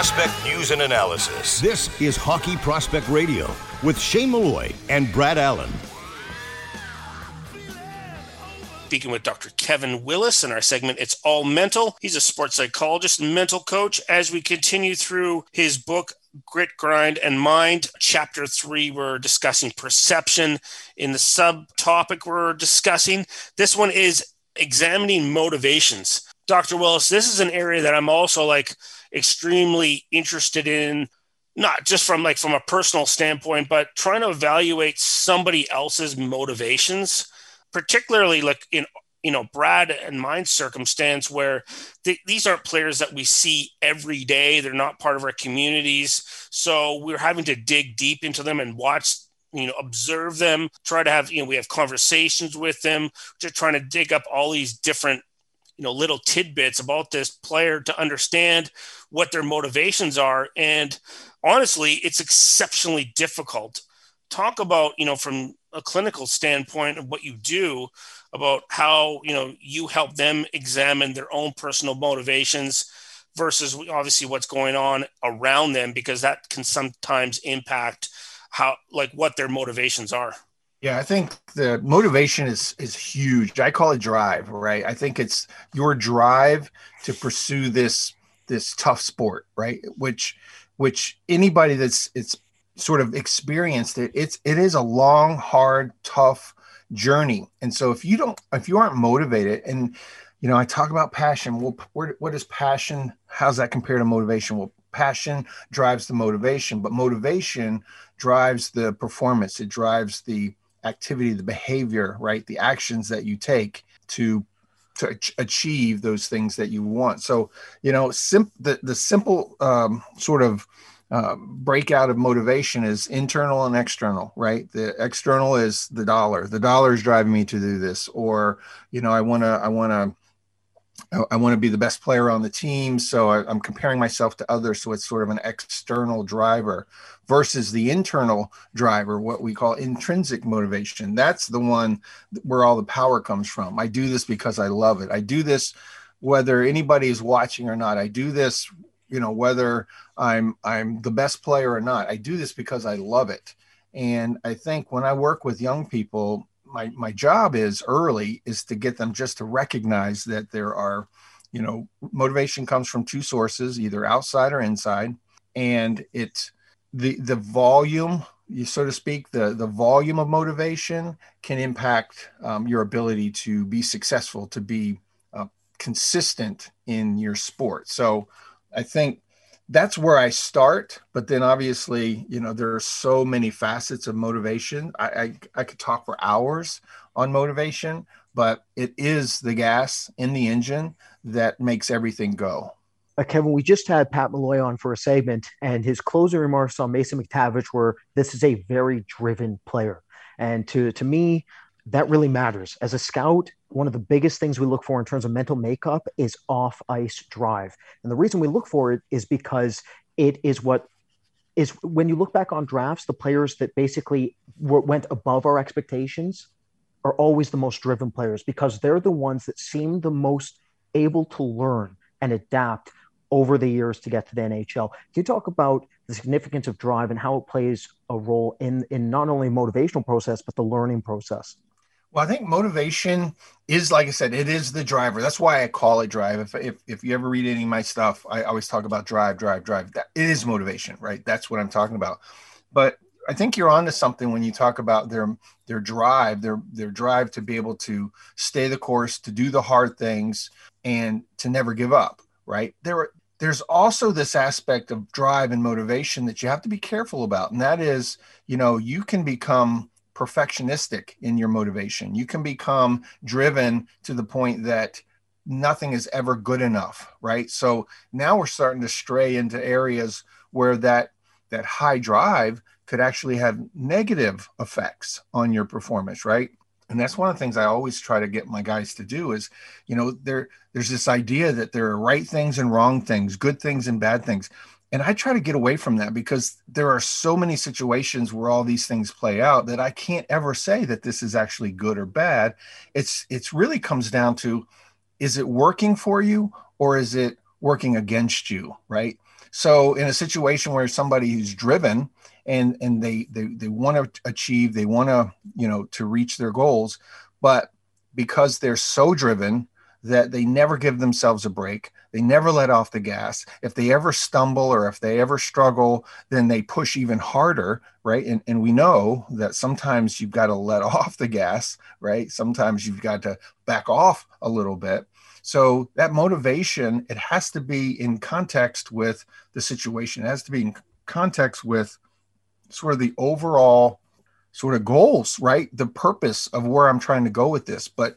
prospect news and analysis. This is Hockey Prospect Radio with Shane Malloy and Brad Allen. Speaking with Dr. Kevin Willis in our segment, It's All Mental. He's a sports psychologist and mental coach. As we continue through his book, Grit, Grind, and Mind. Chapter three, we're discussing perception. In the subtopic, we're discussing this one is examining motivations. Dr. Willis, this is an area that I'm also like extremely interested in, not just from like from a personal standpoint, but trying to evaluate somebody else's motivations, particularly like in you know Brad and mine circumstance where th- these aren't players that we see every day. They're not part of our communities, so we're having to dig deep into them and watch you know observe them try to have you know we have conversations with them just trying to dig up all these different you know little tidbits about this player to understand what their motivations are. And honestly it's exceptionally difficult. Talk about you know from a clinical standpoint of what you do about how you know you help them examine their own personal motivations versus obviously what's going on around them because that can sometimes impact how like what their motivations are yeah i think the motivation is is huge. I call it drive right? I think it's your drive to pursue this this tough sport right? Which which anybody that's it's sort of experienced it it's it is a long hard tough journey. And so if you don't if you aren't motivated and you know i talk about passion. Well where, what is passion? How's that compare to motivation? Well passion drives the motivation but motivation drives the performance. It drives the activity the behavior right the actions that you take to to achieve those things that you want so you know sim- the, the simple um, sort of uh, breakout of motivation is internal and external, right? The external is the dollar. The dollar is driving me to do this, or you know, I want to, I want to, I want to be the best player on the team. So I, am comparing myself to others. So it's sort of an external driver versus the internal driver, what we call intrinsic motivation. That's the one where all the power comes from. I do this because I love it. I do this whether anybody is watching or not. I do this you know whether i'm i'm the best player or not i do this because i love it and i think when i work with young people my my job is early is to get them just to recognize that there are you know motivation comes from two sources either outside or inside. And it's the the volume you so to speak the the volume of motivation can impact um, your ability to be successful to be uh, consistent in your sport. So I think that's where I start. But then obviously, you know, there are so many facets of motivation. I, I, I could talk for hours on motivation, but it is the gas in the engine that makes everything go. Uh, Kevin, we just had Pat Malloy on for a segment, and his closing remarks on Mason McTavish were this is a very driven player. And to, to me, that really matters. As a scout, one of the biggest things we look for in terms of mental makeup is off ice drive. And the reason we look for it is because it is what is when you look back on drafts, the players that basically were, went above our expectations are always the most driven players because they're the ones that seem the most able to learn and adapt over the years to get to the NHL. Can you talk about the significance of drive and how it plays a role in, in not only motivational process, but the learning process? Well, I think motivation is, like I said, it is the driver. That's why I call it drive. If, if, if you ever read any of my stuff, I always talk about drive, drive, drive. That, it is motivation, right? That's what I'm talking about. But I think you're onto something when you talk about their their drive, their their drive to be able to stay the course, to do the hard things, and to never give up. Right there, there's also this aspect of drive and motivation that you have to be careful about, and that is, you know, you can become perfectionistic in your motivation. You can become driven to the point that nothing is ever good enough, right? So now we're starting to stray into areas where that that high drive could actually have negative effects on your performance, right? And that's one of the things I always try to get my guys to do is, you know, there there's this idea that there are right things and wrong things, good things and bad things and i try to get away from that because there are so many situations where all these things play out that i can't ever say that this is actually good or bad. It's it's really comes down to is it working for you or is it working against you right? So in a situation where somebody who's driven and and they they, they want to achieve, they want to, you know, to reach their goals, but because they're so driven that they never give themselves a break. They never let off the gas. If they ever stumble or if they ever struggle, then they push even harder, right? And, and we know that sometimes you've got to let off the gas, right? Sometimes you've got to back off a little bit. So that motivation, it has to be in context with the situation. It has to be in context with sort of the overall sort of goals, right? The purpose of where I'm trying to go with this. But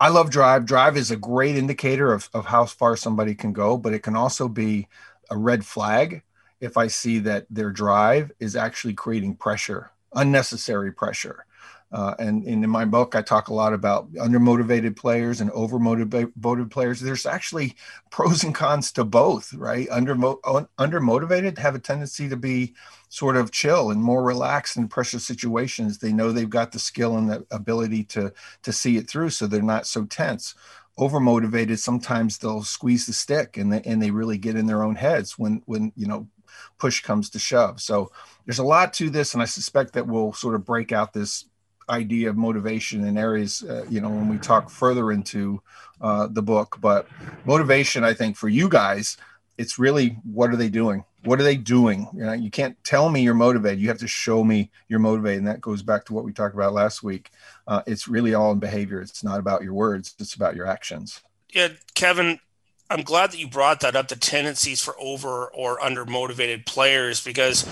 I love drive. Drive is a great indicator of, of how far somebody can go, but it can also be a red flag if I see that their drive is actually creating pressure, unnecessary pressure. Uh, and, and, in my book, I talk a lot about undermotivated players and overmotivated players. There's actually pros and cons to both, right? Under undermotivated have a tendency to be sort of chill and more relaxed in pressure situations. They know they've got the skill and the ability to to see it through, so they're not so tense. Overmotivated, sometimes they'll squeeze the stick and they and they really get in their own heads when when you know push comes to shove. So there's a lot to this, and I suspect that we'll sort of break out this idea of motivation in areas, uh, you know, when we talk further into uh, the book. But motivation, I think, for you guys, it's really what are they doing? What are they doing? You know, you can't tell me you're motivated. You have to show me you're motivated, and that goes back to what we talked about last week. Uh, it's really all in behavior. It's not about your words. It's about your actions. Yeah, Kevin, I'm glad that you brought that up the tendencies for over or under motivated players because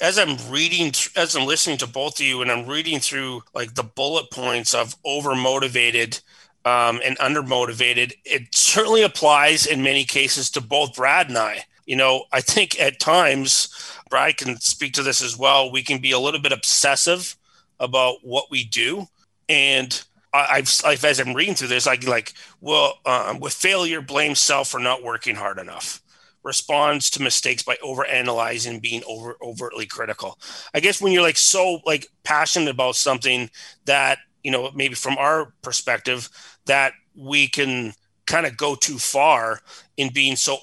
as I'm reading as I'm listening to both of you and I'm reading through like the bullet points of over motivated um, and under motivated, it certainly applies in many cases to both Brad and I. You know, I think at times Brad can speak to this as well. We can be a little bit obsessive about what we do and I've, I've, as I'm reading through this, I like, well, um, with failure, blame self for not working hard enough. Responds to mistakes by over analyzing, being over overtly critical. I guess when you're like so like passionate about something that you know maybe from our perspective that we can kind of go too far in being so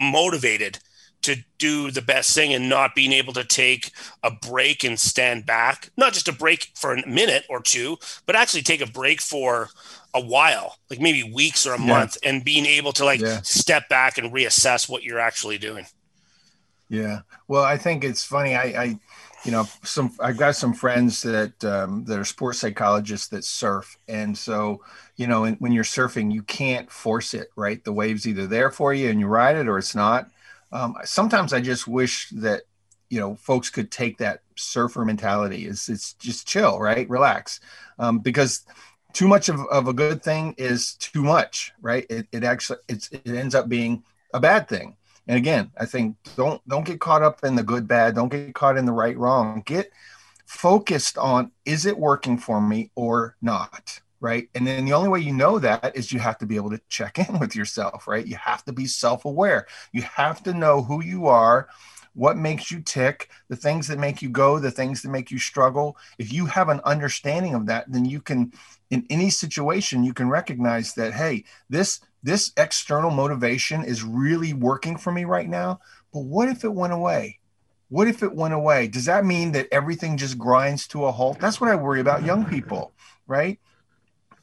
motivated to do the best thing and not being able to take a break and stand back, not just a break for a minute or two, but actually take a break for a while, like maybe weeks or a yeah. month, and being able to like yeah. step back and reassess what you're actually doing. Yeah. Well, I think it's funny. I, I you know, some I've got some friends that um, that are sports psychologists that surf, and so you know, when you're surfing, you can't force it, right? The wave's either there for you and you ride it, or it's not um, sometimes I just wish that you know folks could take that surfer mentality. It's it's just chill, right? Relax, um, because too much of, of a good thing is too much, right? It, it actually it's it ends up being a bad thing. And again, I think don't don't get caught up in the good bad. Don't get caught in the right wrong. Get focused on is it working for me or not right? And then the only way you know that is you have to be able to check in with yourself, right? You have to be self aware. You have to know who you are, what makes you tick, the things that make you go, the things that make you struggle. If you have an understanding of that, then you can, in any situation, you can recognize that, hey, this this external motivation is really working for me right now. But what if it went away? What if it went away? Does that mean that everything just grinds to a halt? That's what I worry about young people, right?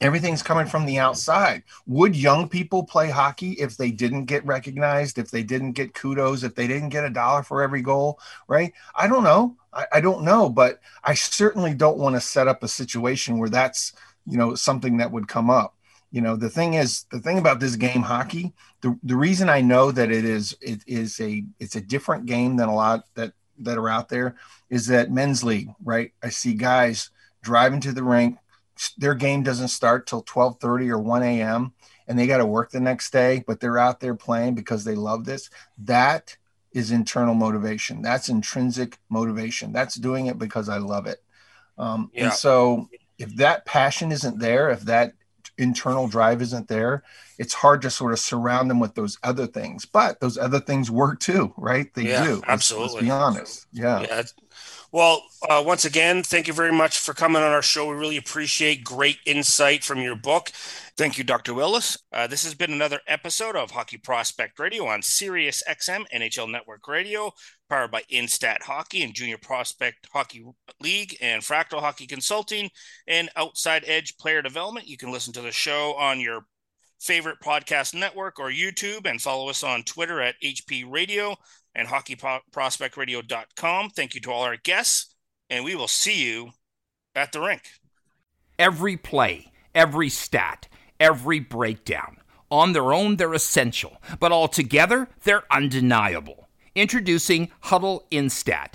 Everything's coming from the outside. Would young people play hockey if they didn't get recognized, if they didn't get kudos, if they didn't get a dollar for every goal? Right? I don't know. I, I don't know, but I certainly don't want to set up a situation where that's you know something that would come up. You know, the thing is, the thing about this game, hockey, the, the reason I know that it is it is a it's a different game than a lot that that are out there is that men's league, right? I see guys driving to the rink, their game doesn't start till 12:30 or 1 a.m. and they got to work the next day, but they're out there playing because they love this. That is internal motivation. That's intrinsic motivation. That's doing it because I love it. Um, yeah. And so, if that passion isn't there, if that internal drive isn't there, it's hard to sort of surround them with those other things. But those other things work too, right? They yeah, do. Absolutely. Let's, let's be honest. Yeah. yeah Well, uh, once again, thank you very much for coming on our show. We really appreciate great insight from your book. Thank you, Dr. Willis. Uh, this has been another episode of Hockey Prospect Radio on Sirius XM NHL Network Radio, powered by Instat Hockey and Junior Prospect Hockey League and Fractal Hockey Consulting and Outside Edge Player Development. You can listen to the show on your favorite podcast network or YouTube and follow us on Twitter at HP Radio and hockeyprospectradio.com. Thank you to all our guests, and we will see you at the rink. Every play, every stat, every breakdown. On their own, they're essential, but altogether, they're undeniable. Introducing Hudl Instat,